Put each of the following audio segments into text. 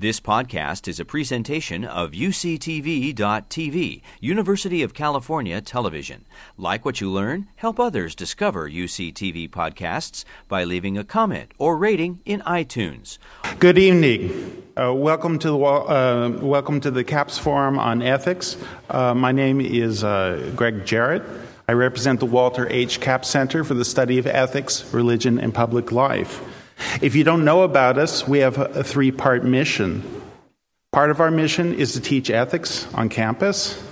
This podcast is a presentation of UCTV.tv, University of California Television. Like what you learn, help others discover UCTV podcasts by leaving a comment or rating in iTunes. Good evening. Uh, welcome to the uh, welcome to the Capps Forum on Ethics. Uh, my name is uh, Greg Jarrett. I represent the Walter H. Capps Center for the Study of Ethics, Religion, and Public Life. If you don't know about us, we have a three part mission. Part of our mission is to teach ethics on campus.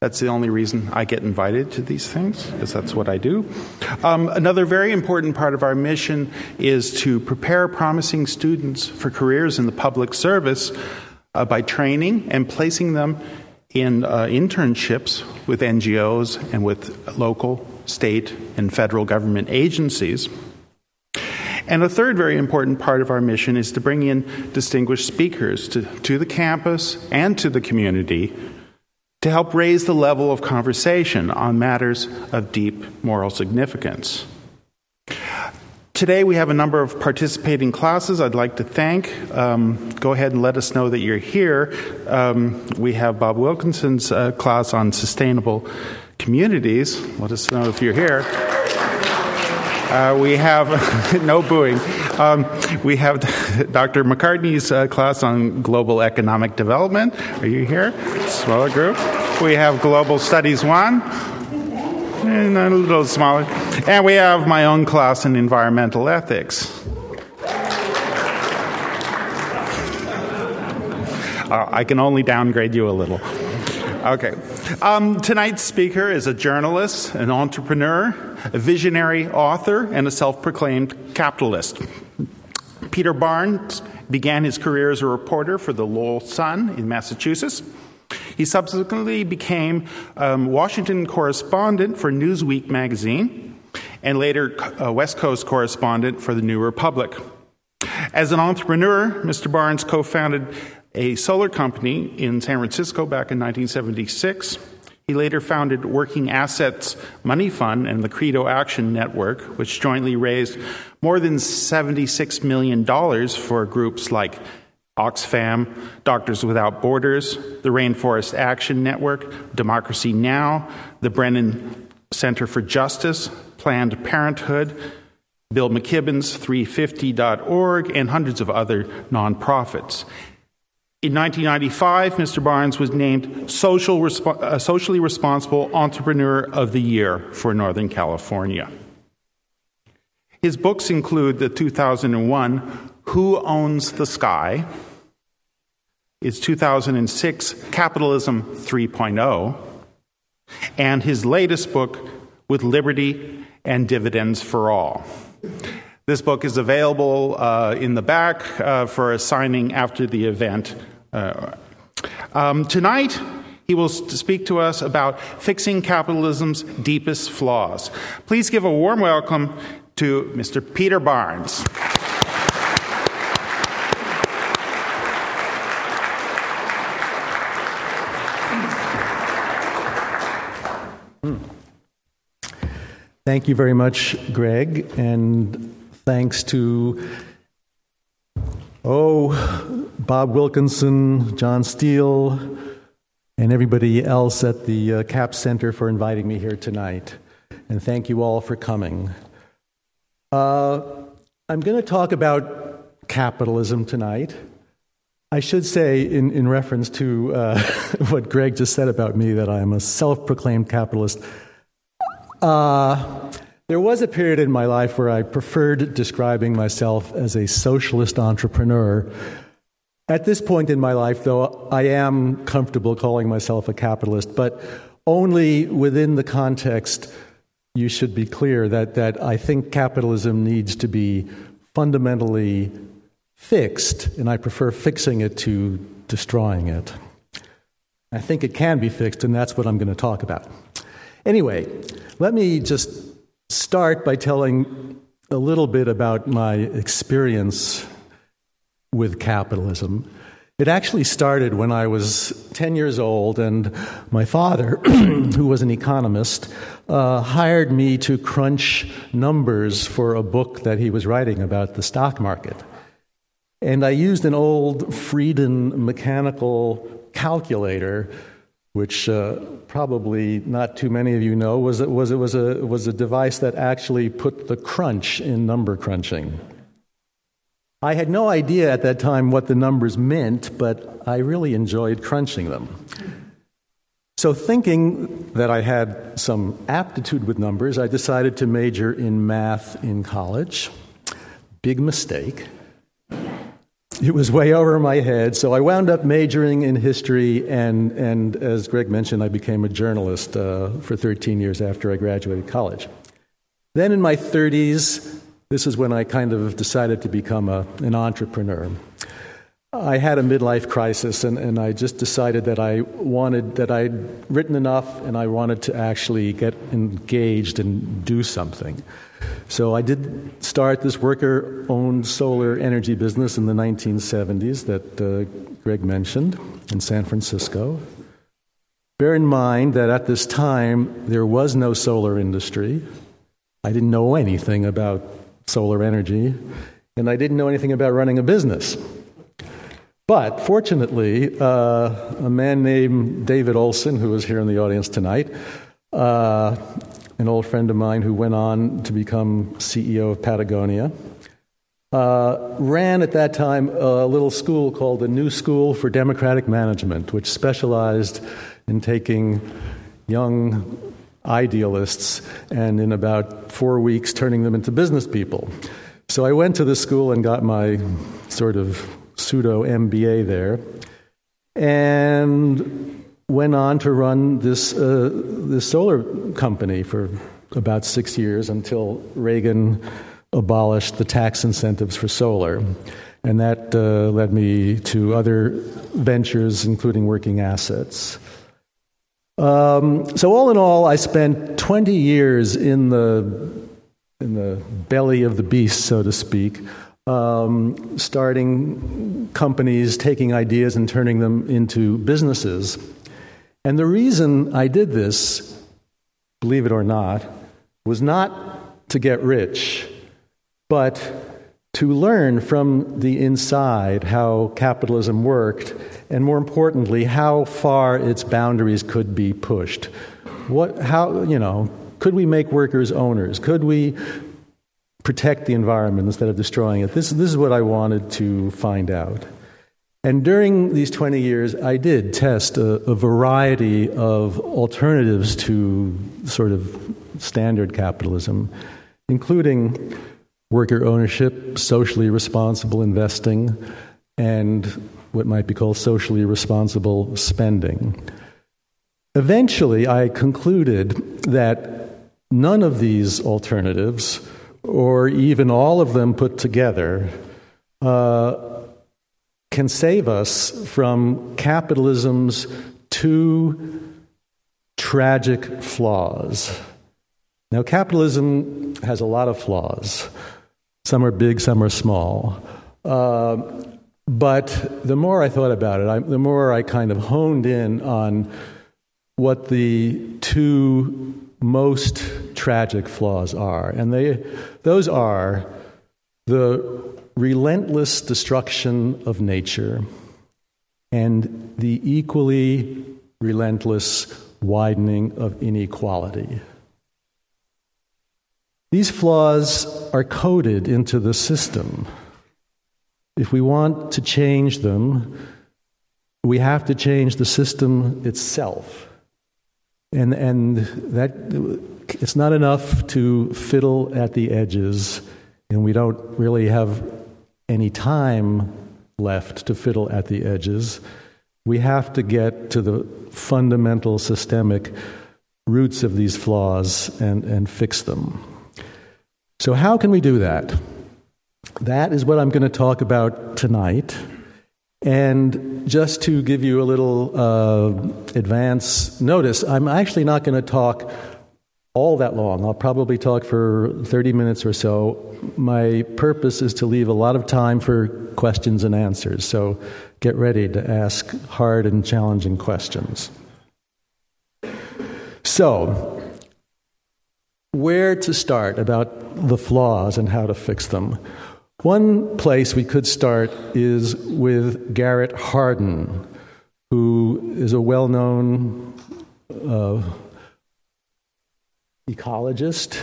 That's the only reason I get invited to these things, because that's what I do. Um, another very important part of our mission is to prepare promising students for careers in the public service uh, by training and placing them in uh, internships with NGOs and with local, state, and federal government agencies. And a third very important part of our mission is to bring in distinguished speakers to, to the campus and to the community to help raise the level of conversation on matters of deep moral significance. Today, we have a number of participating classes I'd like to thank. Um, go ahead and let us know that you're here. Um, we have Bob Wilkinson's uh, class on sustainable communities. Let us know if you're here. Uh, we have no booing. Um, we have Dr. McCartney's uh, class on global economic development. Are you here? Smaller group. We have Global Studies 1, and a little smaller. And we have my own class in environmental ethics. Uh, I can only downgrade you a little. Okay. Um, tonight's speaker is a journalist, an entrepreneur, a visionary author, and a self proclaimed capitalist. Peter Barnes began his career as a reporter for the Lowell Sun in Massachusetts. He subsequently became um, Washington correspondent for Newsweek magazine and later uh, West Coast correspondent for the New Republic. As an entrepreneur, Mr. Barnes co founded a solar company in San Francisco back in 1976. He later founded Working Assets Money Fund and the Credo Action Network, which jointly raised more than $76 million for groups like Oxfam, Doctors Without Borders, the Rainforest Action Network, Democracy Now!, the Brennan Center for Justice, Planned Parenthood, Bill McKibben's 350.org, and hundreds of other nonprofits. In 1995, Mr. Barnes was named Social Respo- uh, Socially Responsible Entrepreneur of the Year for Northern California. His books include the 2001 Who Owns the Sky, his 2006 Capitalism 3.0, and his latest book, With Liberty and Dividends for All. This book is available uh, in the back uh, for a signing after the event. Uh, um, tonight, he will speak to us about fixing capitalism's deepest flaws. Please give a warm welcome to Mr. Peter Barnes. Thank you very much, Greg, and thanks to, oh, Bob Wilkinson, John Steele, and everybody else at the uh, Capps Center for inviting me here tonight. And thank you all for coming. Uh, I'm going to talk about capitalism tonight. I should say, in, in reference to uh, what Greg just said about me, that I am a self proclaimed capitalist. Uh, there was a period in my life where I preferred describing myself as a socialist entrepreneur. At this point in my life, though, I am comfortable calling myself a capitalist, but only within the context, you should be clear that, that I think capitalism needs to be fundamentally fixed, and I prefer fixing it to destroying it. I think it can be fixed, and that's what I'm going to talk about. Anyway, let me just start by telling a little bit about my experience with capitalism. It actually started when I was 10 years old, and my father, who was an economist, uh, hired me to crunch numbers for a book that he was writing about the stock market. And I used an old Friden mechanical calculator, which uh, probably not too many of you know, was, was, it was, a, was a device that actually put the crunch in number crunching. I had no idea at that time what the numbers meant, but I really enjoyed crunching them. So, thinking that I had some aptitude with numbers, I decided to major in math in college. Big mistake. It was way over my head, so I wound up majoring in history, and, and as Greg mentioned, I became a journalist uh, for 13 years after I graduated college. Then in my 30s, this is when I kind of decided to become a, an entrepreneur. I had a midlife crisis, and, and I just decided that I wanted, that I'd written enough and I wanted to actually get engaged and do something. So I did start this worker owned solar energy business in the 1970s that uh, Greg mentioned in San Francisco. Bear in mind that at this time there was no solar industry. I didn't know anything about solar energy, and I didn't know anything about running a business. But fortunately, uh, a man named David Olson, who is here in the audience tonight, uh, an old friend of mine who went on to become CEO of Patagonia, uh, ran at that time a little school called the New School for Democratic Management, which specialized in taking young idealists and in about four weeks turning them into business people. So I went to the school and got my sort of pseudo MBA there and went on to run this, uh, this solar company for about six years until Reagan abolished the tax incentives for solar. And that uh, led me to other ventures, including working assets. Um, so all in all, I spent 20 years in the in the belly of the beast, so to speak, um, starting companies, taking ideas and turning them into businesses. And the reason I did this, believe it or not, was not to get rich, but to learn from the inside how capitalism worked, and more importantly, how far its boundaries could be pushed. What, how, you know, could we make workers owners? Could we protect the environment instead of destroying it? This, this is what I wanted to find out. And during these 20 years, I did test a, a variety of alternatives to sort of standard capitalism, including worker ownership, socially responsible investing, and what might be called socially responsible spending. Eventually, I concluded that none of these alternatives, or even all of them put together, uh, can save us from capitalism's two tragic flaws. Now, capitalism has a lot of flaws. Some are big, some are small. Uh, but the more I thought about it, I, the more I kind of honed in on what the two most tragic flaws are. And they, those are the relentless destruction of nature and the equally relentless widening of inequality. These flaws are coded into the system. If we want to change them, we have to change the system itself. And, and that, it's not enough to fiddle at the edges, and we don't really have any time left to fiddle at the edges. We have to get to the fundamental systemic roots of these flaws and, and fix them. So, how can we do that? That is what I'm going to talk about tonight. And just to give you a little uh, advance notice, I'm actually not going to talk all that long. I'll probably talk for 30 minutes or so. My purpose is to leave a lot of time for questions and answers. So get ready to ask hard and challenging questions. So, where to start about the flaws and how to fix them. One place we could start is with Garrett Hardin, who is a well known uh, ecologist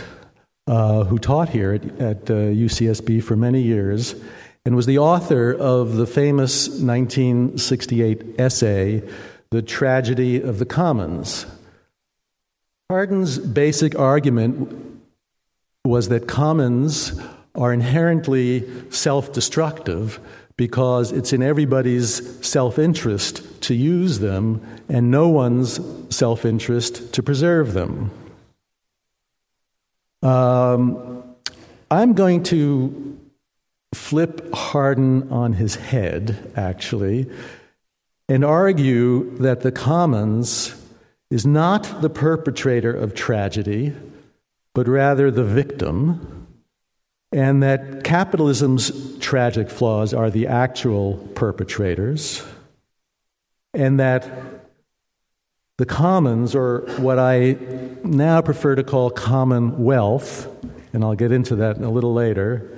uh, who taught here at, at uh, UCSB for many years and was the author of the famous 1968 essay, The Tragedy of the Commons. Hardin's basic argument was that commons are inherently self destructive because it's in everybody's self interest to use them and no one's self interest to preserve them. Um, I'm going to flip Hardin on his head, actually, and argue that the commons is not the perpetrator of tragedy, but rather the victim, and that capitalism's tragic flaws are the actual perpetrators, and that the commons, or what I now prefer to call commonwealth, and I'll get into that a little later,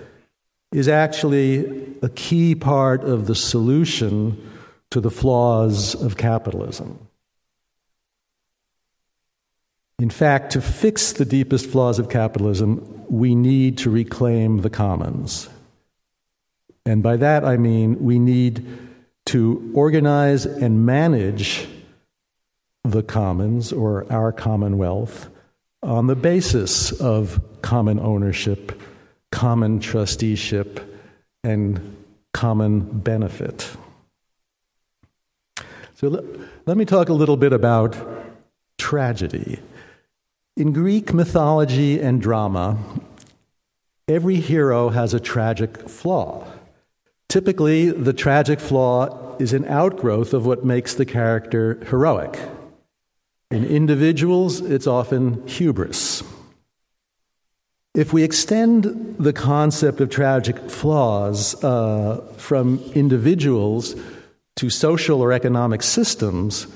is actually a key part of the solution to the flaws of capitalism. In fact, to fix the deepest flaws of capitalism, we need to reclaim the commons. And by that I mean we need to organize and manage the commons or our commonwealth on the basis of common ownership, common trusteeship, and common benefit. So let, let me talk a little bit about tragedy. In Greek mythology and drama, every hero has a tragic flaw. Typically, the tragic flaw is an outgrowth of what makes the character heroic. In individuals, it's often hubris. If we extend the concept of tragic flaws uh, from individuals to social or economic systems,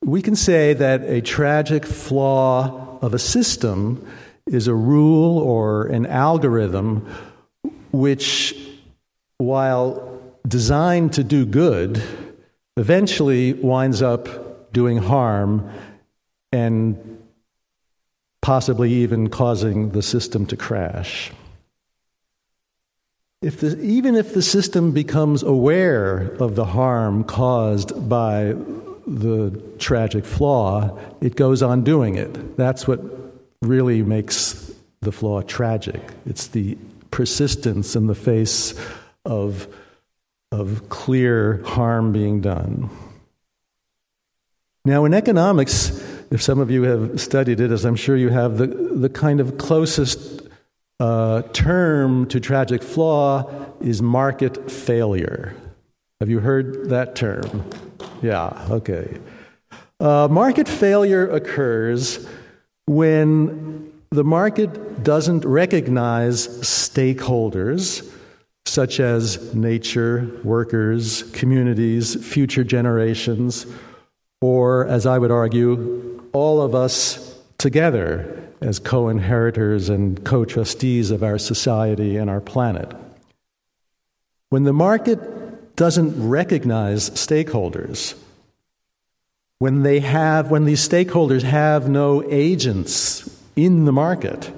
we can say that a tragic flaw of a system is a rule or an algorithm which, while designed to do good, eventually winds up doing harm and possibly even causing the system to crash. If the, even if the system becomes aware of the harm caused by the tragic flaw, it goes on doing it. That's what really makes the flaw tragic. It's the persistence in the face of, of clear harm being done. Now, in economics, if some of you have studied it, as I'm sure you have, the, the kind of closest uh, term to tragic flaw is market failure. Have you heard that term? Yeah, okay. Uh, market failure occurs when the market doesn't recognize stakeholders such as nature, workers, communities, future generations or, as I would argue, all of us together as co inheritors and co trustees of our society and our planet. When the market doesn't recognize stakeholders, when they have, when these stakeholders have no agents in the market,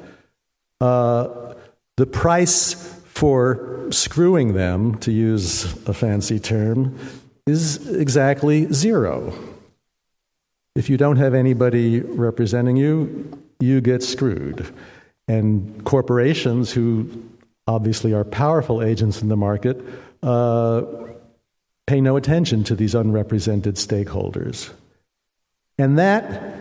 uh, the price for screwing them, to use a fancy term, is exactly zero. If you don't have anybody representing you, you get screwed. And corporations, who obviously are powerful agents in the market, uh, pay no attention to these unrepresented stakeholders. And that,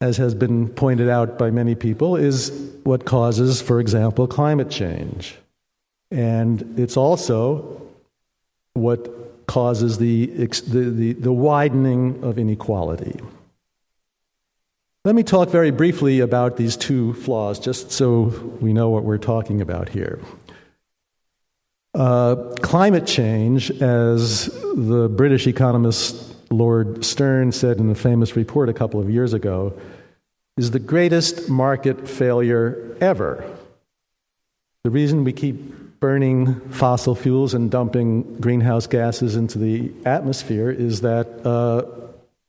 as has been pointed out by many people, is what causes, for example, climate change. And it's also what causes the, the, the, the widening of inequality. Let me talk very briefly about these two flaws, just so we know what we're talking about here. Uh, climate change, as the British economist Lord Stern said in a famous report a couple of years ago, is the greatest market failure ever. The reason we keep burning fossil fuels and dumping greenhouse gases into the atmosphere is that uh,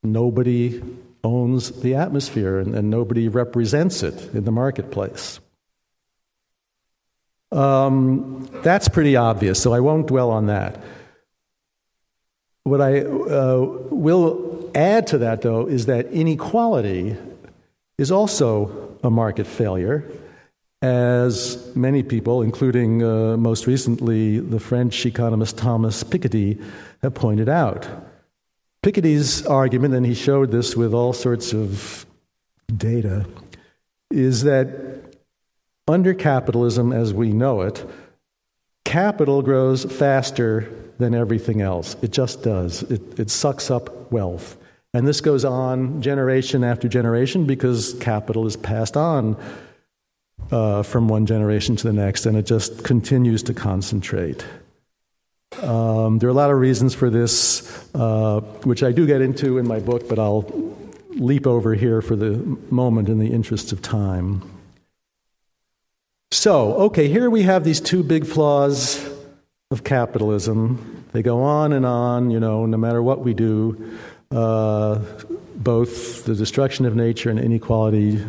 nobody owns the atmosphere and, and, nobody represents it in the marketplace. Um, that's pretty obvious, so I won't dwell on that. What I uh, will add to that, though, is that inequality is also a market failure as many people, including uh, most recently the French economist Thomas Piketty, have pointed out. Piketty's argument, and he showed this with all sorts of data, is that under capitalism as we know it, capital grows faster than everything else. It just does. It, it sucks up wealth. And this goes on generation after generation because capital is passed on uh, from one generation to the next, and it just continues to concentrate. Um, there are a lot of reasons for this, uh, which I do get into in my book, but I'll leap over here for the moment in the interest of time. So, okay, here we have these two big flaws of capitalism. They go on and on, you know, no matter what we do, uh, both the destruction of nature and inequality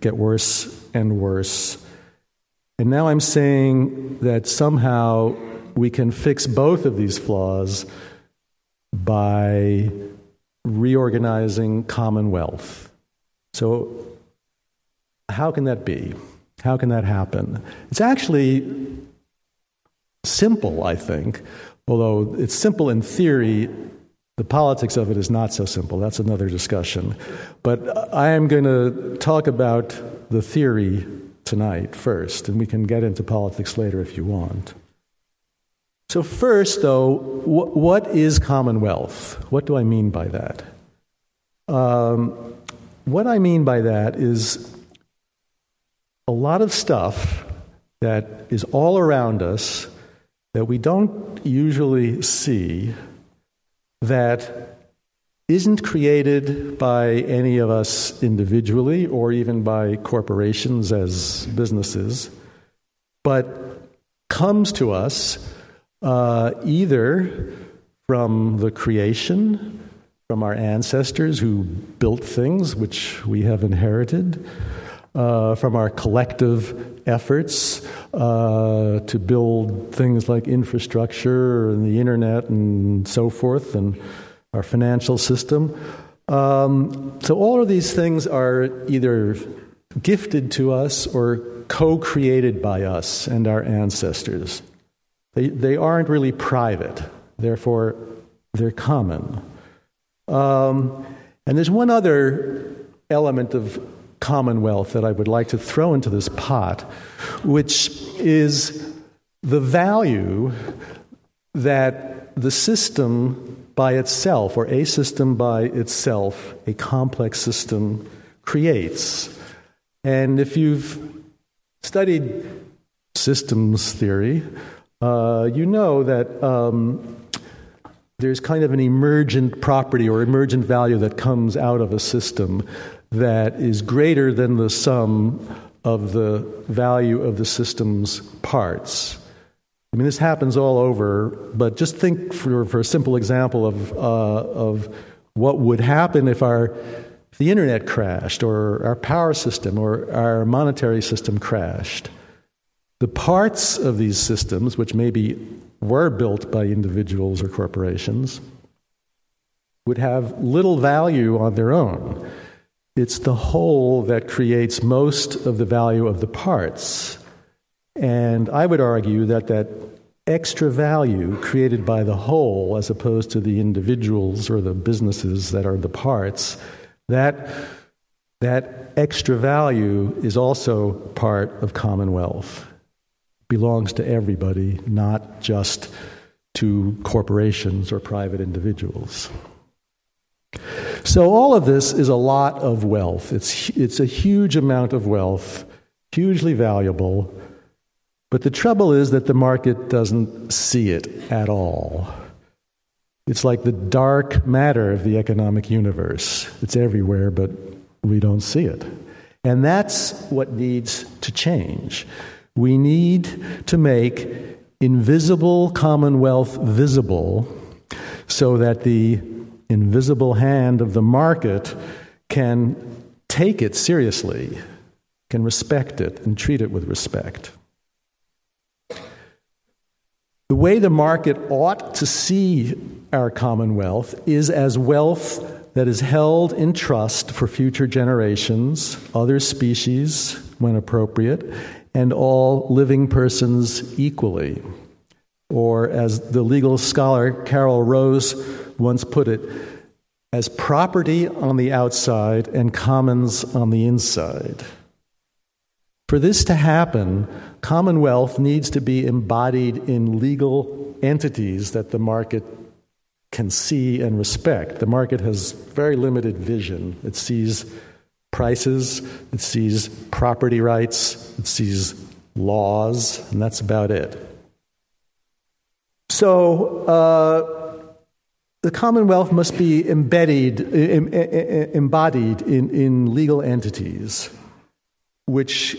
get worse and worse. And now I'm saying that somehow we can fix both of these flaws by reorganizing commonwealth. So, how can that be? How can that happen? It's actually simple, I think, although it's simple in theory. The politics of it is not so simple. That's another discussion. But I am going to talk about the theory tonight first, and we can get into politics later if you want. So, first, though, wh- what is Commonwealth? What do I mean by that? Um, what I mean by that is a lot of stuff that is all around us that we don't usually see that isn't created by any of us individually or even by corporations as businesses, but comes to us uh, either from the creation, from our ancestors who built things which we have inherited, uh, from our collective efforts uh, to build things like infrastructure and the internet and so forth, and our financial system. Um, so, all of these things are either gifted to us or co created by us and our ancestors. They, they aren't really private, therefore, they're common. Um, and there's one other element of commonwealth that I would like to throw into this pot, which is the value that the system by itself, or a system by itself, a complex system, creates. And if you've studied systems theory, uh, you know that um, there's kind of an emergent property or emergent value that comes out of a system that is greater than the sum of the value of the system's parts. I mean, this happens all over, but just think for, for a simple example of, uh, of what would happen if our if the internet crashed, or our power system, or our monetary system crashed. The parts of these systems, which maybe were built by individuals or corporations, would have little value on their own. It's the whole that creates most of the value of the parts. And I would argue that that extra value created by the whole, as opposed to the individuals or the businesses that are the parts, that, that extra value is also part of commonwealth. Belongs to everybody, not just to corporations or private individuals. So, all of this is a lot of wealth. It's, it's a huge amount of wealth, hugely valuable. But the trouble is that the market doesn't see it at all. It's like the dark matter of the economic universe. It's everywhere, but we don't see it. And that's what needs to change. We need to make invisible commonwealth visible so that the invisible hand of the market can take it seriously, can respect it and treat it with respect. The way the market ought to see our commonwealth is as wealth that is held in trust for future generations, other species when appropriate, and all living persons equally. Or, as the legal scholar Carol Rose once put it, as property on the outside and commons on the inside. For this to happen, Commonwealth needs to be embodied in legal entities that the market can see and respect. The market has very limited vision. It sees prices, it sees property rights, it sees laws, and that's about it. So, uh, the Commonwealth must be embedded, embodied in, in legal entities, which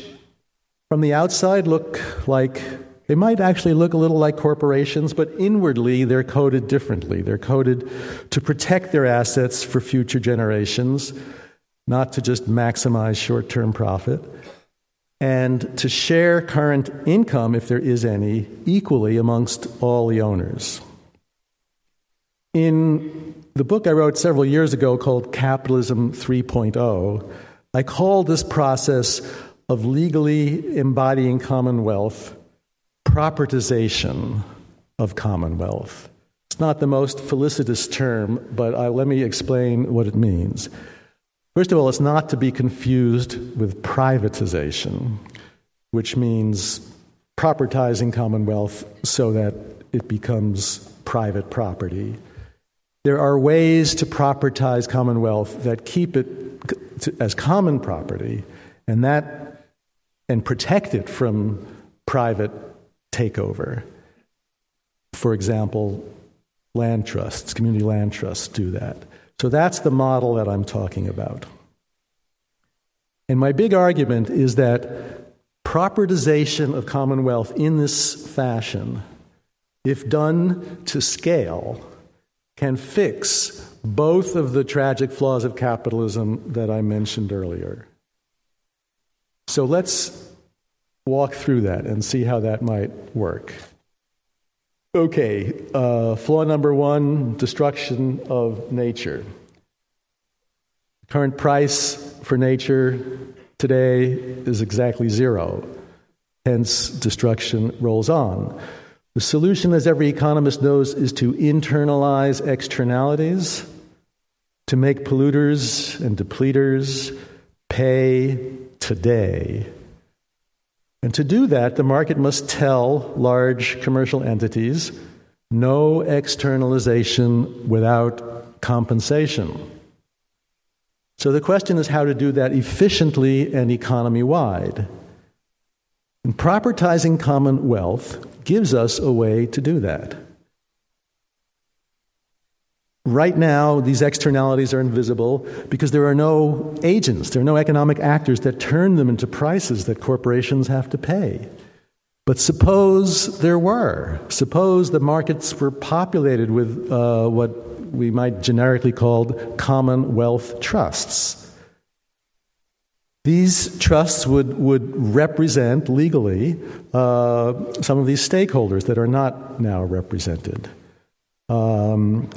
from the outside look like they might actually look a little like corporations, but inwardly they're coded differently. They're coded to protect their assets for future generations, not to just maximize short term profit, and to share current income, if there is any, equally amongst all the owners. In the book I wrote several years ago called Capitalism 3.0, I called this process of legally embodying commonwealth propertization of commonwealth. It's not the most felicitous term, but I, let me explain what it means. First of all, it's not to be confused with privatization, which means propertizing commonwealth so that it becomes private property. There are ways to propertize commonwealth that keep it as common property, and that and protect it from private takeover. For example, land trusts, community land trusts do that. So that's the model that I'm talking about. And my big argument is that propertization of Commonwealth in this fashion, if done to scale, can fix both of the tragic flaws of capitalism that I mentioned earlier. So let's walk through that and see how that might work. Okay, uh, flaw number one destruction of nature. Current price for nature today is exactly zero, hence, destruction rolls on. The solution, as every economist knows, is to internalize externalities, to make polluters and depleters pay today. And to do that, the market must tell large commercial entities no externalization without compensation. So the question is how to do that efficiently and economy wide. And propertizing commonwealth gives us a way to do that. Right now, these externalities are invisible because there are no agents, there are no economic actors that turn them into prices that corporations have to pay. But suppose there were. Suppose the markets were populated with uh, what we might generically call commonwealth trusts. These trusts would, would represent legally uh, some of these stakeholders that are not now represented. Um,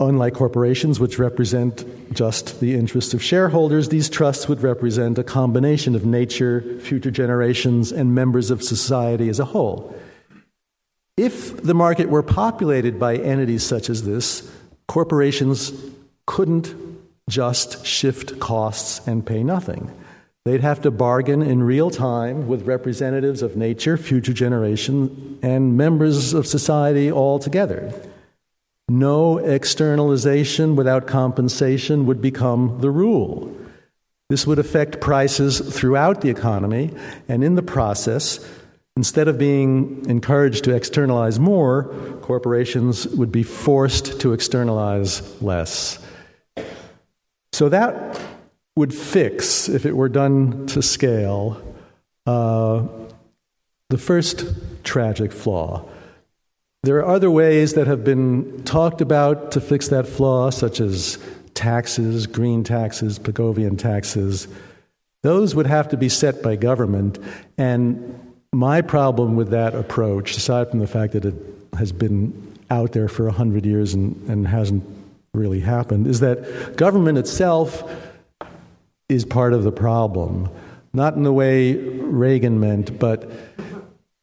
Unlike corporations, which represent just the interests of shareholders, these trusts would represent a combination of nature, future generations, and members of society as a whole. If the market were populated by entities such as this, corporations couldn't just shift costs and pay nothing. They'd have to bargain in real time with representatives of nature, future generations, and members of society all together. No externalization without compensation would become the rule. This would affect prices throughout the economy, and in the process, instead of being encouraged to externalize more, corporations would be forced to externalize less. So that would fix, if it were done to scale, uh, the first tragic flaw. There are other ways that have been talked about to fix that flaw, such as taxes, green taxes, Pigovian taxes. Those would have to be set by government. And my problem with that approach, aside from the fact that it has been out there for 100 years and, and hasn't really happened, is that government itself is part of the problem. Not in the way Reagan meant, but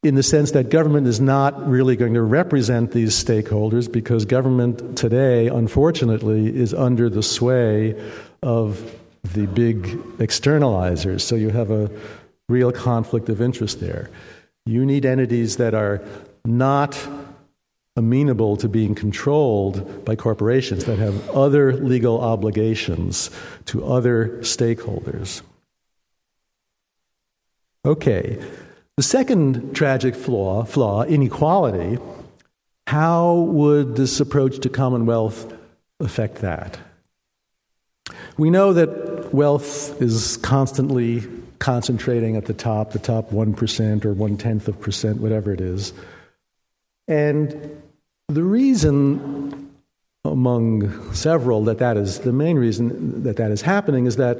in the sense that government is not really going to represent these stakeholders because government today, unfortunately, is under the sway of the big externalizers. So you have a real conflict of interest there. You need entities that are not amenable to being controlled by corporations that have other legal obligations to other stakeholders. Okay, the second tragic flaw, flaw, inequality, how would this approach to Commonwealth affect that? We know that wealth is constantly concentrating at the top, the top 1% or one tenth of percent, whatever it is. And the reason, among several, that that is the main reason that that is happening is that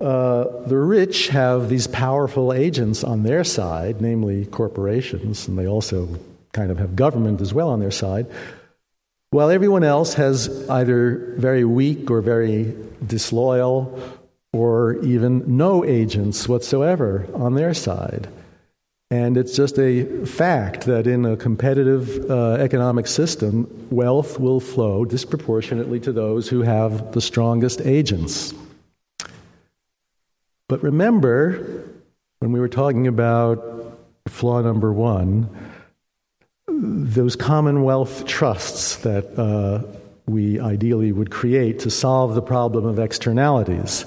uh, the rich have these powerful agents on their side, namely corporations, and they also kind of have government as well on their side, while everyone else has either very weak or very disloyal or even no agents whatsoever on their side. And it's just a fact that in a competitive uh, economic system, wealth will flow disproportionately to those who have the strongest agents. But remember, when we were talking about flaw number one, those commonwealth trusts that uh, we ideally would create to solve the problem of externalities.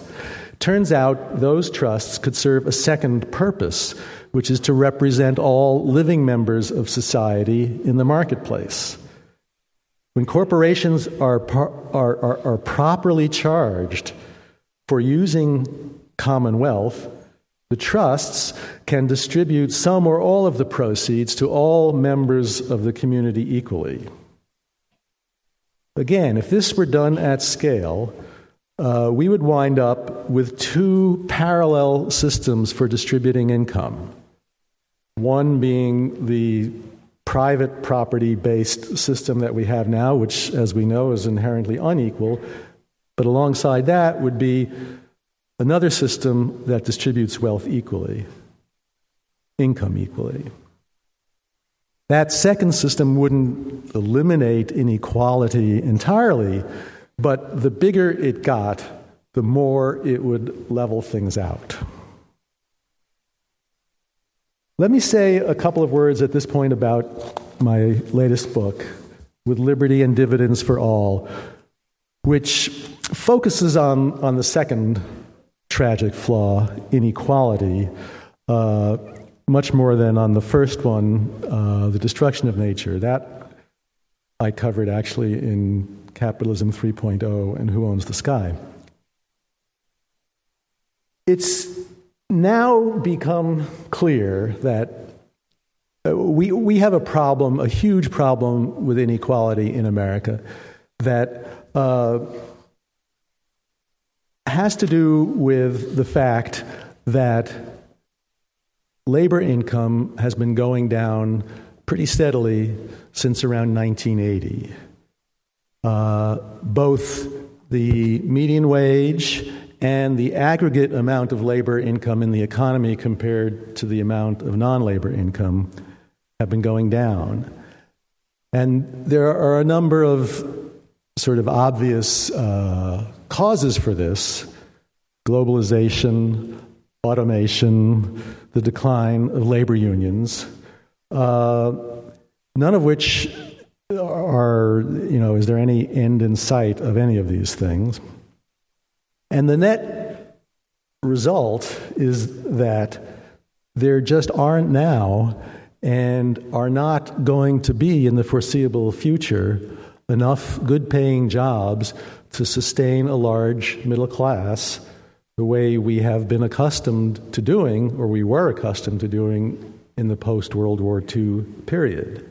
Turns out those trusts could serve a second purpose, which is to represent all living members of society in the marketplace. When corporations are, are, are, are properly charged for using commonwealth, the trusts can distribute some or all of the proceeds to all members of the community equally. Again, if this were done at scale, uh, we would wind up with two parallel systems for distributing income. One being the private property based system that we have now, which, as we know, is inherently unequal. But alongside that would be another system that distributes wealth equally, income equally. That second system wouldn't eliminate inequality entirely, but the bigger it got, the more it would level things out. Let me say a couple of words at this point about my latest book, With Liberty and Dividends for All, which focuses on, on the second tragic flaw, inequality, uh, much more than on the first one, uh, the destruction of nature. That I covered actually in Capitalism 3.0 and Who Owns the Sky. It's now become clear that uh, we, we have a problem, a huge problem with inequality in America that uh, has to do with the fact that labor income has been going down pretty steadily since around 1980. Uh, both the median wage and the aggregate amount of labor income in the economy compared to the amount of non labor income have been going down. And there are a number of sort of obvious uh, causes for this globalization, automation, the decline of labor unions, uh, none of which are, you know, is there any end in sight of any of these things? And the net result is that there just aren't now and are not going to be in the foreseeable future enough good paying jobs to sustain a large middle class the way we have been accustomed to doing, or we were accustomed to doing in the post World War II period.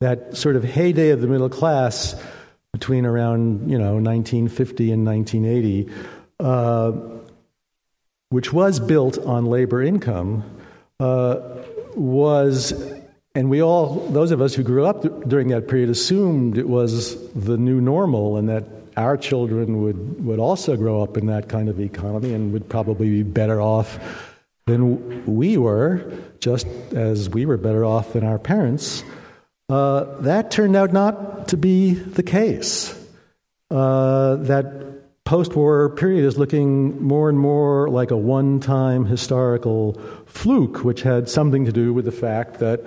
That sort of heyday of the middle class between around you know 1950 and 1980, uh, which was built on labor income, uh, was and we all, those of us who grew up during that period, assumed it was the new normal and that our children would, would also grow up in that kind of economy and would probably be better off than we were, just as we were better off than our parents. Uh, that turned out not to be the case. Uh, that post war period is looking more and more like a one time historical fluke, which had something to do with the fact that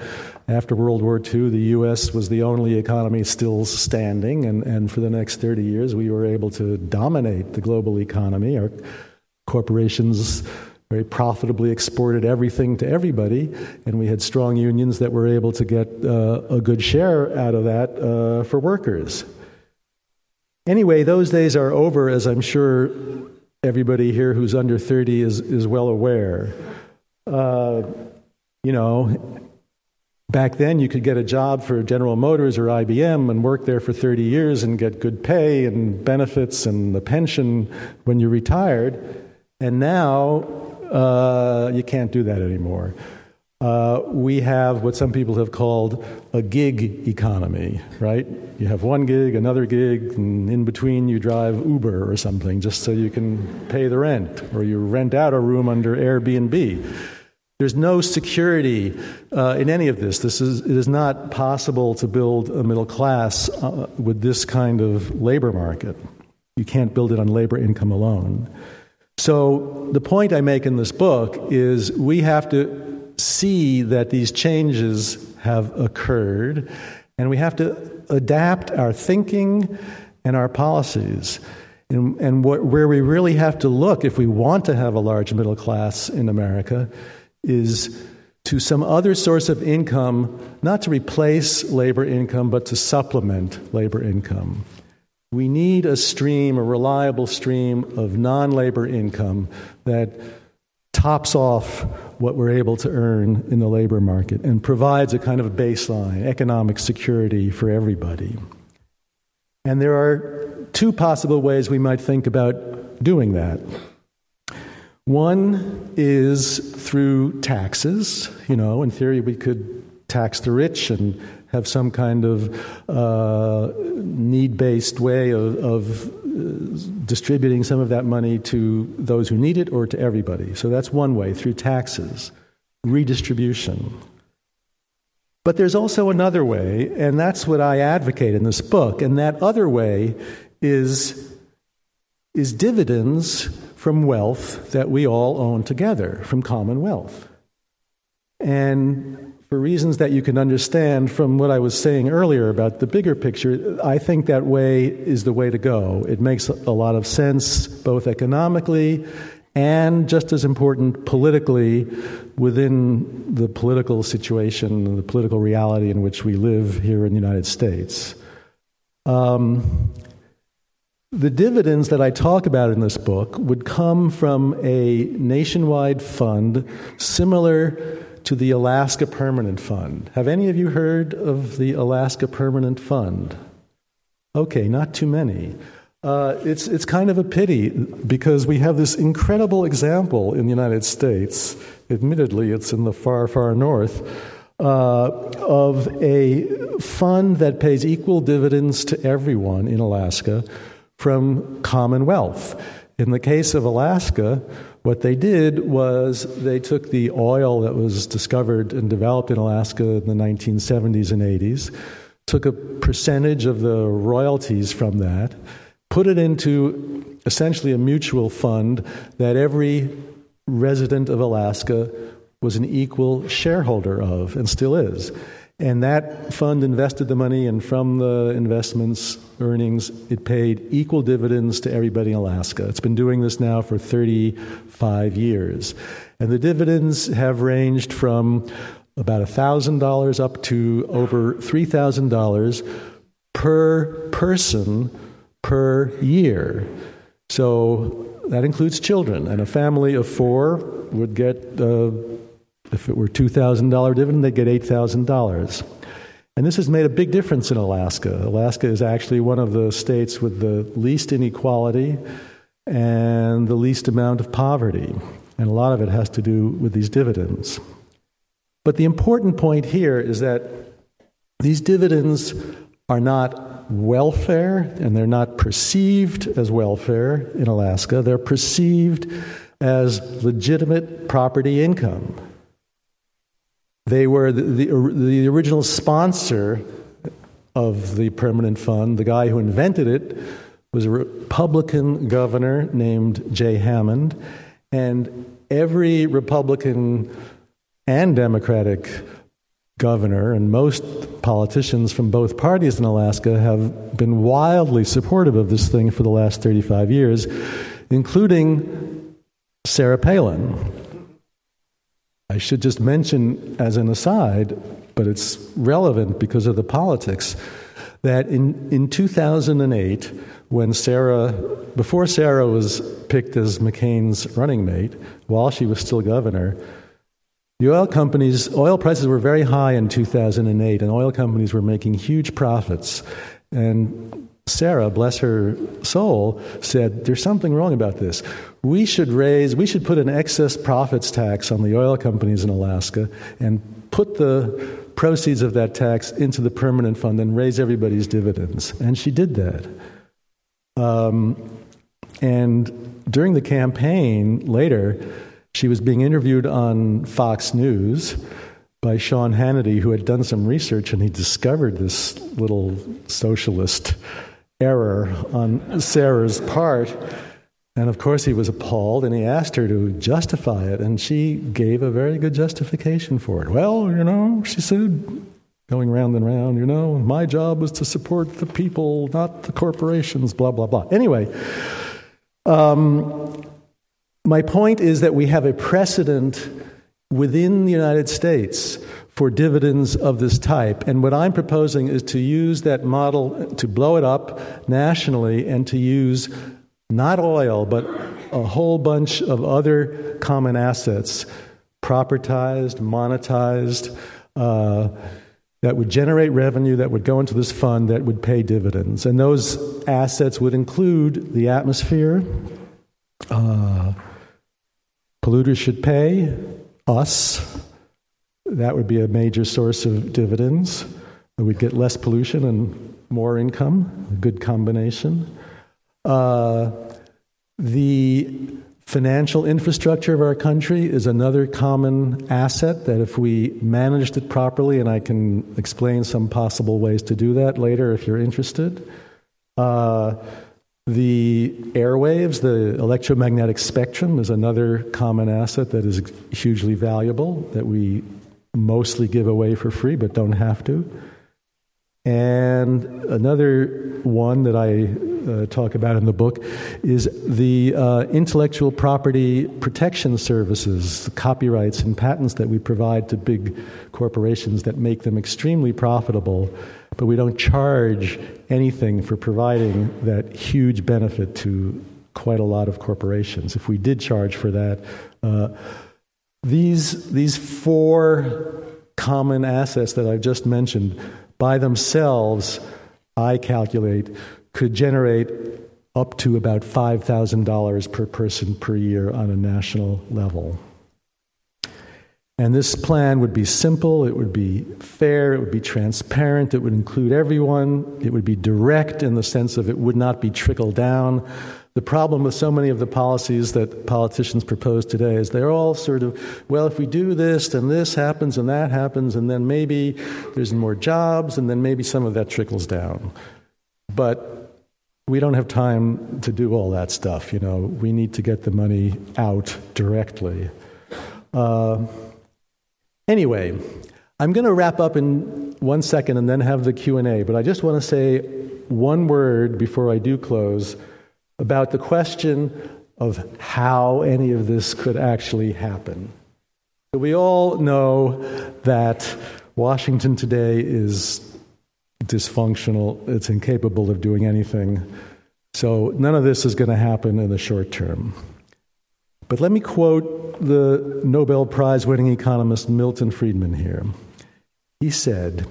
after World War II, the U.S. was the only economy still standing, and, and for the next 30 years, we were able to dominate the global economy. Our corporations very profitably exported everything to everybody, and we had strong unions that were able to get uh, a good share out of that uh, for workers. Anyway, those days are over, as I'm sure everybody here who's under 30 is, is well aware. Uh, you know, back then you could get a job for General Motors or IBM and work there for 30 years and get good pay and benefits and the pension when you retired. And now uh, you can't do that anymore uh, we have what some people have called a gig economy, right? You have one gig, another gig, and in between you drive Uber or something just so you can pay the rent, or you rent out a room under Airbnb. There's no security uh, in any of this. This is, it is not possible to build a middle class uh, with this kind of labor market. You can't build it on labor income alone. So, the point I make in this book is we have to see that these changes have occurred, and we have to adapt our thinking and our policies. And, and what, where we really have to look if we want to have a large middle class in America is to some other source of income, not to replace labor income, but to supplement labor income. We need a stream, a reliable stream of non labor income that tops off what we're able to earn in the labor market and provides a kind of baseline, economic security for everybody. And there are two possible ways we might think about doing that. One is through taxes. You know, in theory, we could tax the rich and have some kind of uh, need based way of, of uh, distributing some of that money to those who need it or to everybody. So that's one way through taxes, redistribution. But there's also another way, and that's what I advocate in this book. And that other way is, is dividends from wealth that we all own together, from common wealth. And for reasons that you can understand from what I was saying earlier about the bigger picture, I think that way is the way to go. It makes a lot of sense, both economically and, just as important, politically, within the political situation, and the political reality in which we live here in the United States. Um, the dividends that I talk about in this book would come from a nationwide fund similar to the Alaska Permanent Fund. Have any of you heard of the Alaska Permanent Fund? Okay, not too many. Uh, it's, it's kind of a pity because we have this incredible example in the United States. Admittedly, it's in the far, far north. Uh, of a fund that pays equal dividends to everyone in Alaska from Commonwealth. In the case of Alaska, what they did was they took the oil that was discovered and developed in Alaska in the 1970s and 80s, took a percentage of the royalties from that, put it into essentially a mutual fund that every resident of Alaska was an equal shareholder of and still is. And that fund invested the money, and from the investments earnings, it paid equal dividends to everybody in Alaska. It's been doing this now for 35 years. And the dividends have ranged from about $1,000 up to over $3,000 per person per year. So that includes children. And a family of four would get uh, If it were $2,000 dividend, they'd get $8,000. And this has made a big difference in Alaska. Alaska is actually one of the states with the least inequality and the least amount of poverty. And a lot of it has to do with these dividends. But the important point here is that these dividends are not welfare and they're not perceived as welfare in Alaska. They're perceived as legitimate property income. They were the, the, the, original sponsor of the permanent fund. The guy who invented it was a Republican governor named Jay Hammond, and every Republican and Democratic governor and most politicians from both parties in Alaska have been wildly supportive of this thing for the last 35 years, including Sarah Palin. I should just mention as an aside, but it's relevant because of the politics, that in, in 2008, when Sarah, before Sarah was picked as McCain's running mate, while she was still governor, the oil companies, oil prices were very high in 2008, and oil companies were making huge profits. And Sarah, bless her soul, said, There's something wrong about this. We should raise, we should put an excess profits tax on the oil companies in Alaska and put the proceeds of that tax into the permanent fund and raise everybody's dividends. And she did that. Um, and during the campaign later, she was being interviewed on Fox News by Sean Hannity, who had done some research and he discovered this little socialist error on Sarah's part. And of course, he was appalled and he asked her to justify it, and she gave a very good justification for it. Well, you know, she said, going round and round, you know, my job was to support the people, not the corporations, blah, blah, blah. Anyway, um, my point is that we have a precedent within the United States for dividends of this type. And what I'm proposing is to use that model to blow it up nationally and to use not oil, but a whole bunch of other common assets, propertized, monetized, uh, that would generate revenue that would go into this fund that would pay dividends. And those assets would include the atmosphere. Uh, Polluters should pay us. That would be a major source of dividends. We'd get less pollution and more income, a good combination. Uh, the financial infrastructure of our country is another common asset that if we managed it properly, and I can explain some possible ways to do that later if you're interested. Uh, the airwaves, the electromagnetic spectrum, is another common asset that is hugely valuable that we mostly give away for free but don't have to. And another one that I uh, talk about in the book is the uh, intellectual property protection services, the copyrights and patents that we provide to big corporations that make them extremely profitable but we don't charge anything for providing that huge benefit to quite a lot of corporations. If we did charge for that, uh, these, these four common assets that I've just mentioned by themselves, I calculate, could generate up to about $5,000 per person per year on a national level. And this plan would be simple, it would be fair, it would be transparent, it would include everyone, it would be direct in the sense of it would not be trickle down. The problem with so many of the policies that politicians propose today is they're all sort of, well, if we do this, then this happens and that happens, and then maybe there's more jobs, and then maybe some of that trickles down. But we don't have time to do all that stuff, you know. We need to get the money out directly. Uh, Anyway, I'm going to wrap up in one second and then have the Q&A, but I just want to say one word before I do close about the question of how any of this could actually happen. We all know that Washington today is dysfunctional, it's incapable of doing anything. So none of this is going to happen in the short term. But let me quote the Nobel Prize winning economist Milton Friedman here. He said,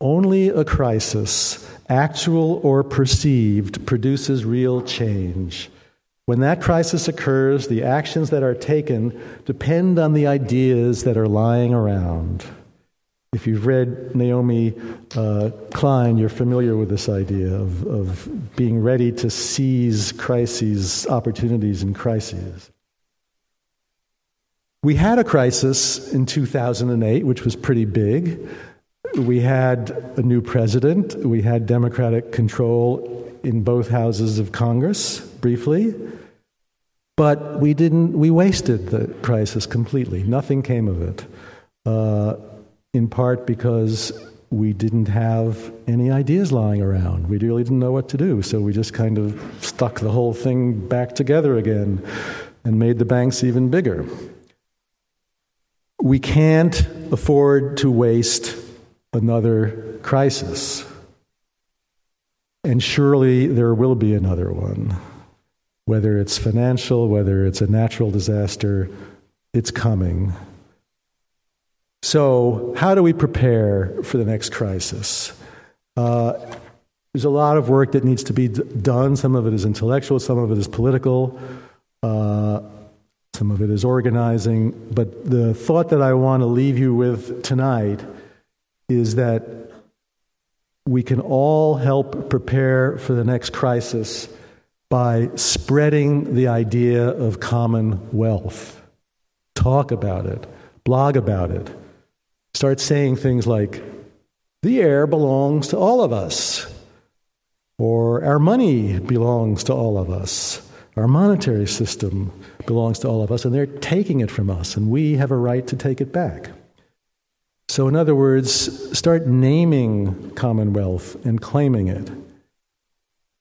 Only a crisis, actual or perceived, produces real change. When that crisis occurs, the actions that are taken depend on the ideas that are lying around. If you've read Naomi uh, Klein, you're familiar with this idea of, of being ready to seize crises, opportunities in crises. We had a crisis in 2008, which was pretty big. We had a new president. We had Democratic control in both houses of Congress briefly. But we didn't, we wasted the crisis completely. Nothing came of it. Uh, in part because we didn't have any ideas lying around. We really didn't know what to do, so we just kind of stuck the whole thing back together again and made the banks even bigger. We can't afford to waste another crisis. And surely there will be another one. Whether it's financial, whether it's a natural disaster, it's coming. So, how do we prepare for the next crisis? Uh, there's a lot of work that needs to be d- done. Some of it is intellectual, some of it is political, uh, some of it is organizing. But the thought that I want to leave you with tonight is that we can all help prepare for the next crisis by spreading the idea of common wealth. Talk about it, blog about it start saying things like, the air belongs to all of us, or our money belongs to all of us, our monetary system belongs to all of us, and they're taking it from us, and we have a right to take it back. So, in other words, start naming commonwealth and claiming it.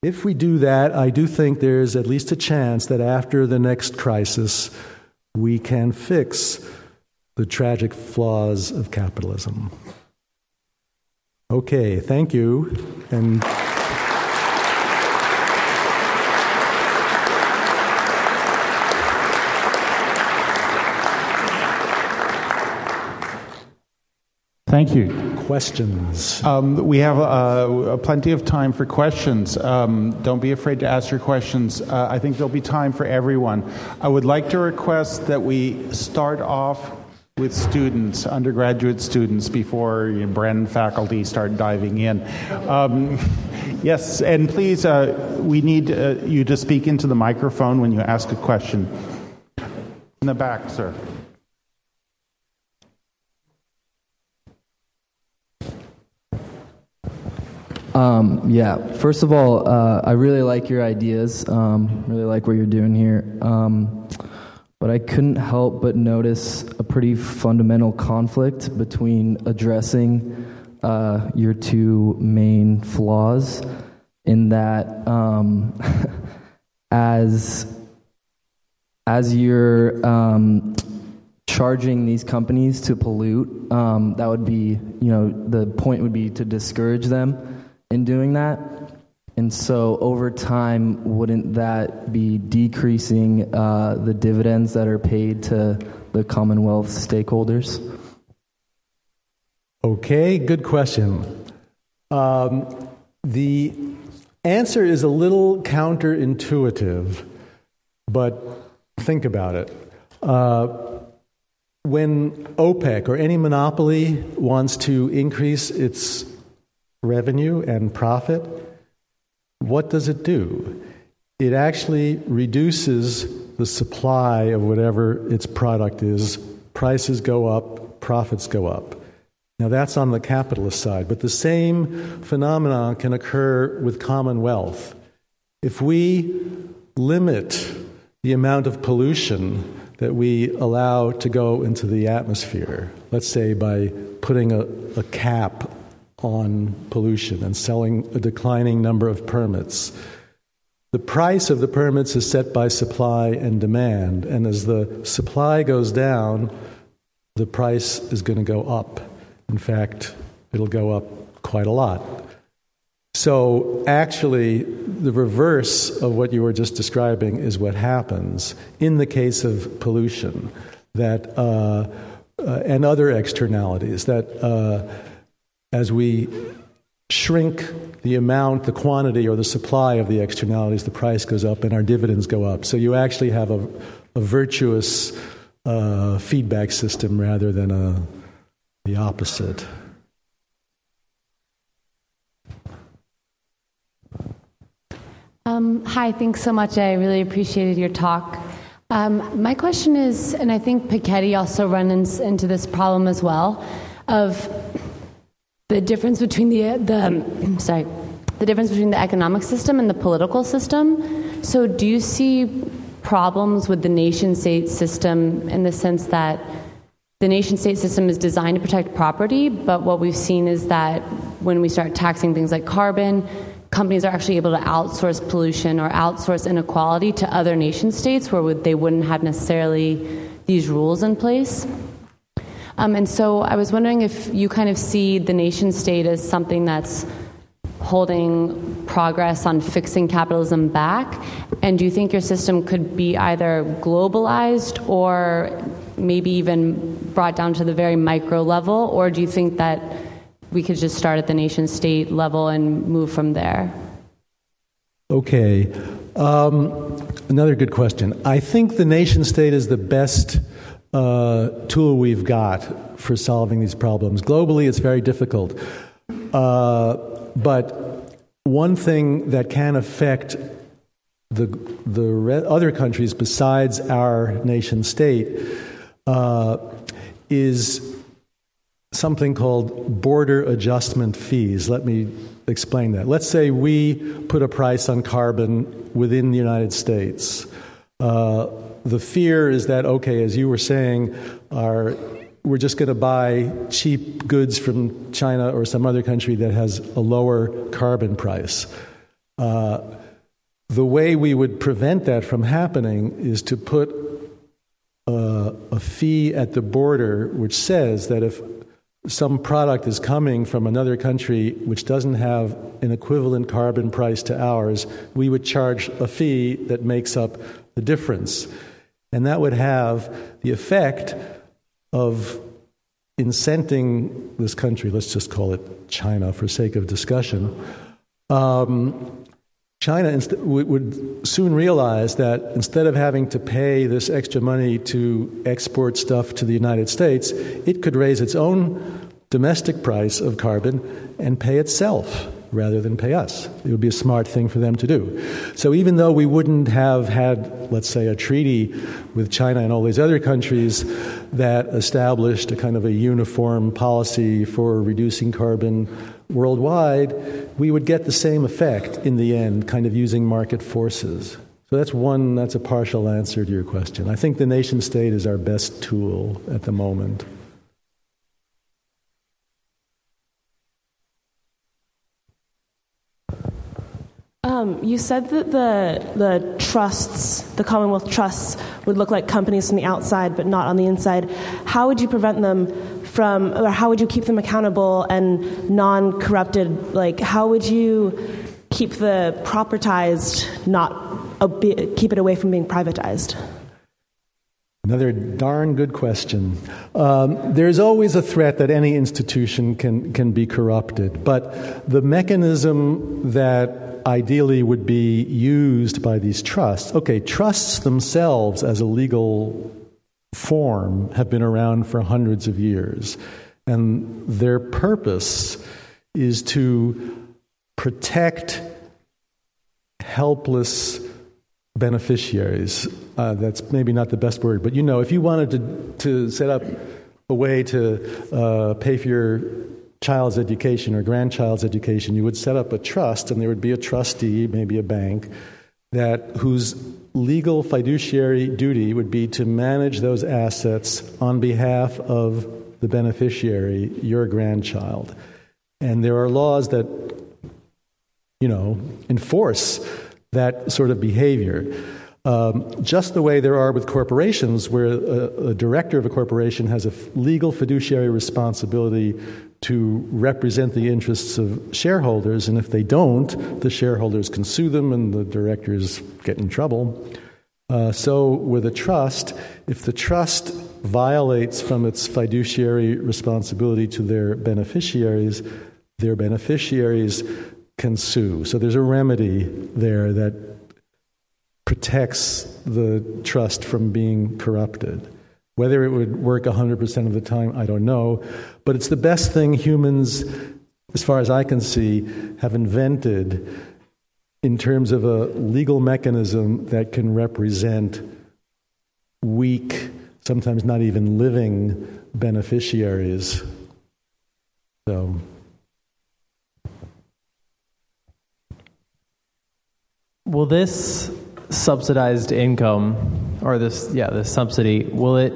If we do that, I do think there's at least a chance that after the next crisis, we can fix the tragic flaws of capitalism. Okay, thank you. And Thank you. Questions? Um, we have uh, plenty of time for questions. Um, don't be afraid to ask your questions. Uh, I think there'll be time for everyone. I would like to request that we start off with students, undergraduate students, before you know, Brennan faculty start diving in. Um, yes, and please, uh, we need uh, you to speak into the microphone when you ask a question. In the back, sir. Um, yeah, first of all, uh, I really like your ideas. Um, really like what you're doing here. Um, but I couldn't help but notice a pretty fundamental conflict between addressing uh, your two main flaws, in that um, as as you're um, charging these companies to pollute, um, that would be you know the point would be to discourage them in doing that. And so, over time, wouldn't that be decreasing uh, the dividends that are paid to the Commonwealth stakeholders? Okay, good question. Um, the answer is a little counterintuitive, but think about it. Uh, when OPEC or any monopoly wants to increase its revenue and profit, what does it do? It actually reduces the supply of whatever its product is. Prices go up, profits go up. Now, that's on the capitalist side, but the same phenomenon can occur with commonwealth. If we limit the amount of pollution that we allow to go into the atmosphere, let's say by putting a, a cap on pollution and selling a declining number of permits. The price of the permits is set by supply and demand, and as the supply goes down, the price is going to go up. In fact, it'll go up quite a lot. So, actually, the reverse of what you were just describing is what happens in the case of pollution that, uh, uh, and other externalities. That uh, as we shrink the amount, the quantity, or the supply of the externalities, the price goes up and our dividends go up. So you actually have a, a virtuous uh, feedback system rather than a, the opposite. Um, hi, thanks so much. I really appreciated your talk. Um, my question is, and I think Piketty also runs into this problem as well, of the difference between the the um, sorry, the difference between the economic system and the political system. So, do you see problems with the nation-state system in the sense that the nation-state system is designed to protect property, but what we've seen is that when we start taxing things like carbon, companies are actually able to outsource pollution or outsource inequality to other nation states where they wouldn't have necessarily these rules in place. Um, and so I was wondering if you kind of see the nation state as something that's holding progress on fixing capitalism back? And do you think your system could be either globalized or maybe even brought down to the very micro level? Or do you think that we could just start at the nation state level and move from there? Okay. Um, another good question. I think the nation state is the best uh, tool we've got for solving these problems. Globally, it's very difficult. Uh, but one thing that can affect the, the re- other countries besides our nation state uh, is something called border adjustment fees. Let me explain that. Let's say we put a price on carbon within the United States. Uh, the fear is that, okay, as you were saying, our, we're just going to buy cheap goods from China or some other country that has a lower carbon price. Uh, the way we would prevent that from happening is to put a, a fee at the border which says that if some product is coming from another country which doesn't have an equivalent carbon price to ours, we would charge a fee that makes up the difference. And that would have the effect of incenting this country, let's just call it China for sake of discussion. Um, China inst- would soon realize that instead of having to pay this extra money to export stuff to the United States, it could raise its own domestic price of carbon and pay itself rather than pay us. It would be a smart thing for them to do. So even though we wouldn't have had, let's say, a treaty with China and all these other countries that established a kind of a uniform policy for reducing carbon worldwide, we would get the same effect in the end, kind of using market forces. So that's one, that's a partial answer to your question. I think the nation state is our best tool at the moment. Um, you said that the the trusts, the Commonwealth trusts, would look like companies from the outside, but not on the inside. How would you prevent them from, or how would you keep them accountable and non-corrupted? Like, how would you keep the propertized not uh, keep it away from being privatized? Another darn good question. Um, there's always a threat that any institution can, can be corrupted, but the mechanism that ideally would be used by these trusts. Okay, trusts themselves as a legal form have been around for hundreds of years, and their purpose is to protect helpless beneficiaries. Uh, that's maybe not the best word, but you know, if you wanted to, to set up a way to uh, pay for your child's education or grandchild's education, you would set up a trust, and there would be a trustee, maybe a bank, that whose legal fiduciary duty would be to manage those assets on behalf of the beneficiary, your grandchild. And there are laws that, you know, enforce that sort of behavior. Um, just the way there are with corporations, where a, a director of a corporation has a legal fiduciary responsibility to represent the interests of shareholders, and if they don't, the shareholders can sue them and the directors get in trouble. Uh, so, with a trust, if the trust violates from its fiduciary responsibility to their beneficiaries, their beneficiaries can sue. So, there's a remedy there that protects the trust from being corrupted. Whether it would work 100% of the time, I don't know. But it's the best thing humans, as far as I can see, have invented in terms of a legal mechanism that can represent weak, sometimes not even living beneficiaries. So. Will this subsidized income, or this, yeah, this subsidy, will it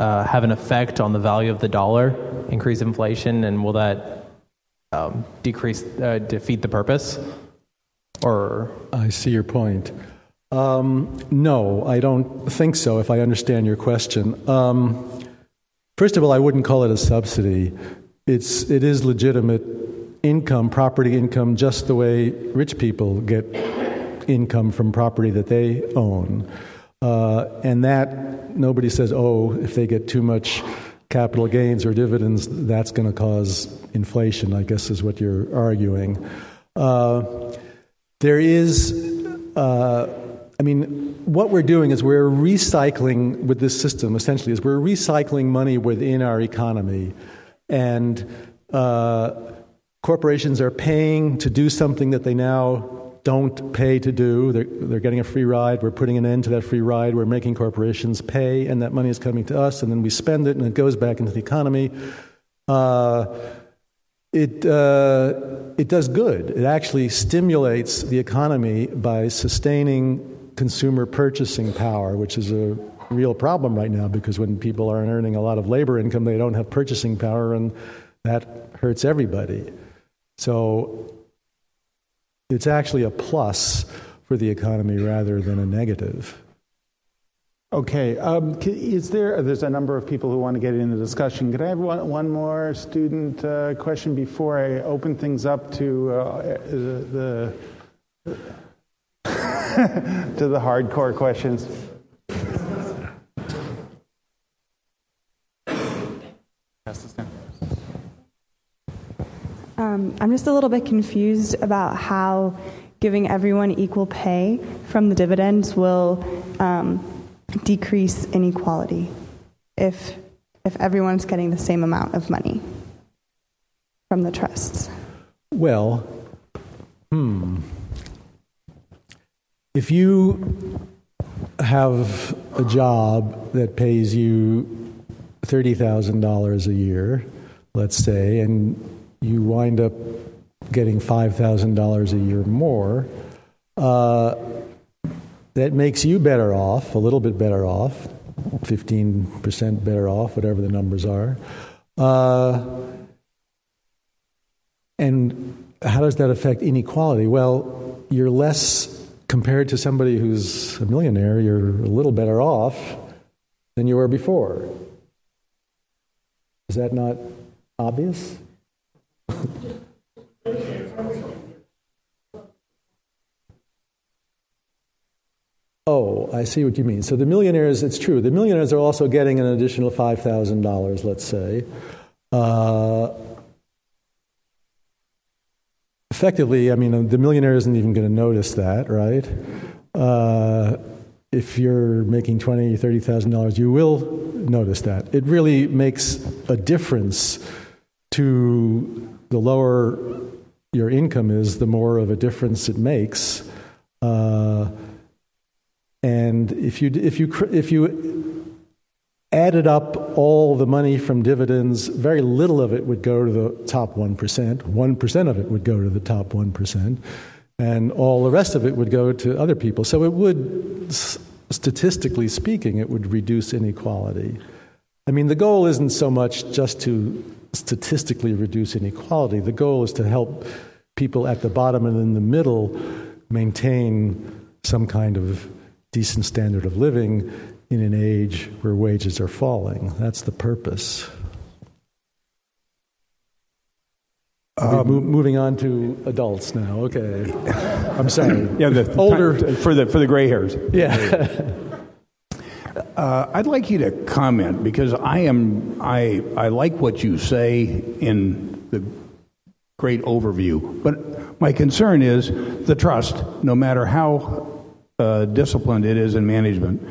uh, have an effect on the value of the dollar, increase inflation, and will that um, decrease, uh, defeat the purpose? Or I see your point. Um, no, I don't think so. If I understand your question, um, first of all, I wouldn't call it a subsidy. It's it is legitimate income, property income, just the way rich people get income from property that they own. Uh, and that, nobody says, oh, if they get too much capital gains or dividends, that's going to cause inflation, I guess is what you're arguing. Uh, there is, uh, I mean, what we're doing is we're recycling with this system, essentially, is we're recycling money within our economy. And uh, corporations are paying to do something that they now don't pay to do. They're, they're getting a free ride. We're putting an end to that free ride. We're making corporations pay, and that money is coming to us, and then we spend it, and it goes back into the economy. Uh, it, uh, it does good. It actually stimulates the economy by sustaining consumer purchasing power, which is a real problem right now because when people aren't earning a lot of labor income, they don't have purchasing power, and that hurts everybody. So it's actually a plus for the economy rather than a negative. Okay, um, is there, there's a number of people who want to get in the discussion. Could I have one, one more student uh, question before I open things up to uh, the, the to the hardcore questions? Um, I'm just a little bit confused about how giving everyone equal pay from the dividends will um, decrease inequality if if everyone's getting the same amount of money from the trusts. Well, hmm. If you have a job that pays you $30,000 a year, let's say, and you wind up getting $5,000 a year more, uh, that makes you better off, a little bit better off, 15% better off, whatever the numbers are. Uh, and how does that affect inequality? Well, you're less, compared to somebody who's a millionaire, you're a little better off than you were before. Is that not obvious? Oh, I see what you mean. So the millionaires, it's true. The millionaires are also getting an additional $5,000, let's say. Uh, effectively, I mean, the millionaire isn't even going to notice that, right? Uh, if you're making twenty, thirty thousand dollars, you will notice that. It really makes a difference to the lower your income is, the more of a difference it makes. Uh, and if you if you if you added up all the money from dividends, very little of it would go to the top one percent. One percent of it would go to the top one percent, and all the rest of it would go to other people. So it would, statistically speaking, it would reduce inequality. I mean, the goal isn't so much just to statistically reduce inequality. The goal is to help people at the bottom and in the middle maintain some kind of decent standard of living in an age where wages are falling. That's the purpose. Um, mo- moving on to adults now. Okay, I'm sorry. Yeah, the older for the for the gray hairs. Yeah. uh, I'd like you to comment because I am I I like what you say in the great overview, but my concern is the trust. No matter how uh, disciplined it is in management,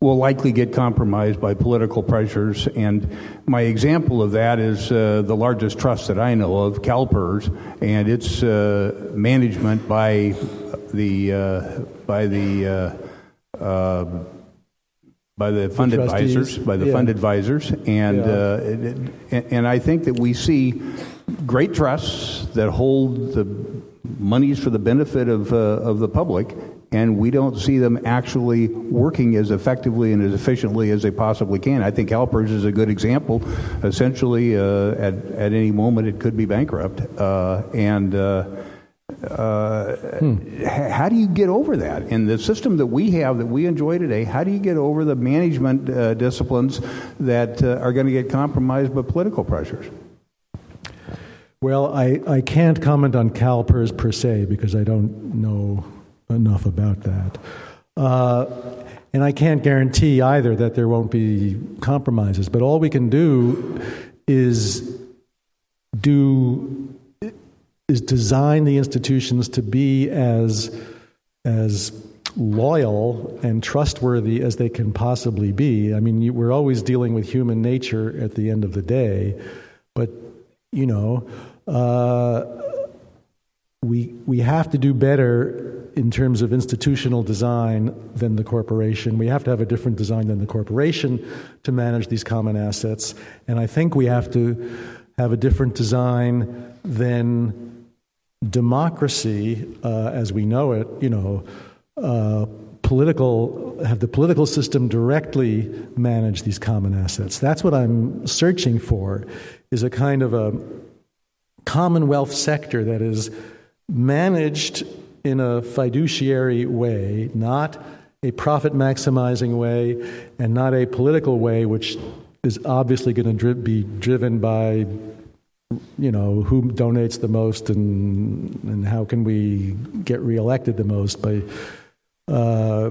will likely get compromised by political pressures. And my example of that is uh, the largest trust that I know of, CalPERS, and its uh, management by the uh, by the uh, uh, by the fund the advisors, by the yeah. fund advisors, and Yeah. uh, it, it, and I think that we see great trusts that hold the monies for the benefit of uh, of the public, and we don't see them actually working as effectively and as efficiently as they possibly can. I think CalPERS is a good example. Essentially, uh, at at any moment, it could be bankrupt, uh, and. Uh, uh, h- how do you get over that in the system that we have that we enjoy today? How do you get over the management uh, disciplines that uh, are going to get compromised by political pressures? Well, I, I can't comment on CalPERS per se because I don't know enough about that. Uh, and I can't guarantee either that there won't be compromises. But all we can do is do is design the institutions to be as as loyal and trustworthy as they can possibly be. I mean, you, we're always dealing with human nature at the end of the day, but you know, uh, we we have to do better in terms of institutional design than the corporation. We have to have a different design than the corporation to manage these common assets, and I think we have to have a different design than democracy uh, as we know it. You know. Uh, political have the political system directly manage these common assets that's what i'm searching for is a kind of a commonwealth sector that is managed in a fiduciary way, not a profit maximizing way, and not a political way, which is obviously going to dri- be driven by, you know, who donates the most and and how can we get reelected the most by. Uh,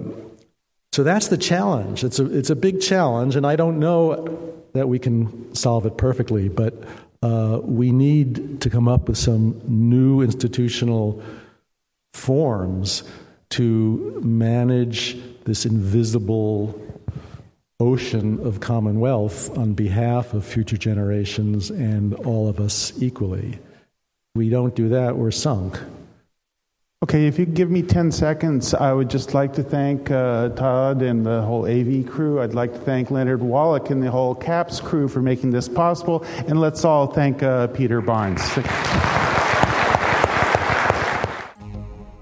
so that's the challenge. It's a it's a big challenge, and I don't know that we can solve it perfectly, but uh, we need to come up with some new institutional forms to manage this invisible ocean of commonwealth on behalf of future generations and all of us equally. We don't do that, we're sunk. Okay, if you give me 10 seconds, I would just like to thank uh, Todd and the whole AV crew. I'd like to thank Leonard Wallock and the whole Capps crew for making this possible. And let's all thank uh, Peter Barnes.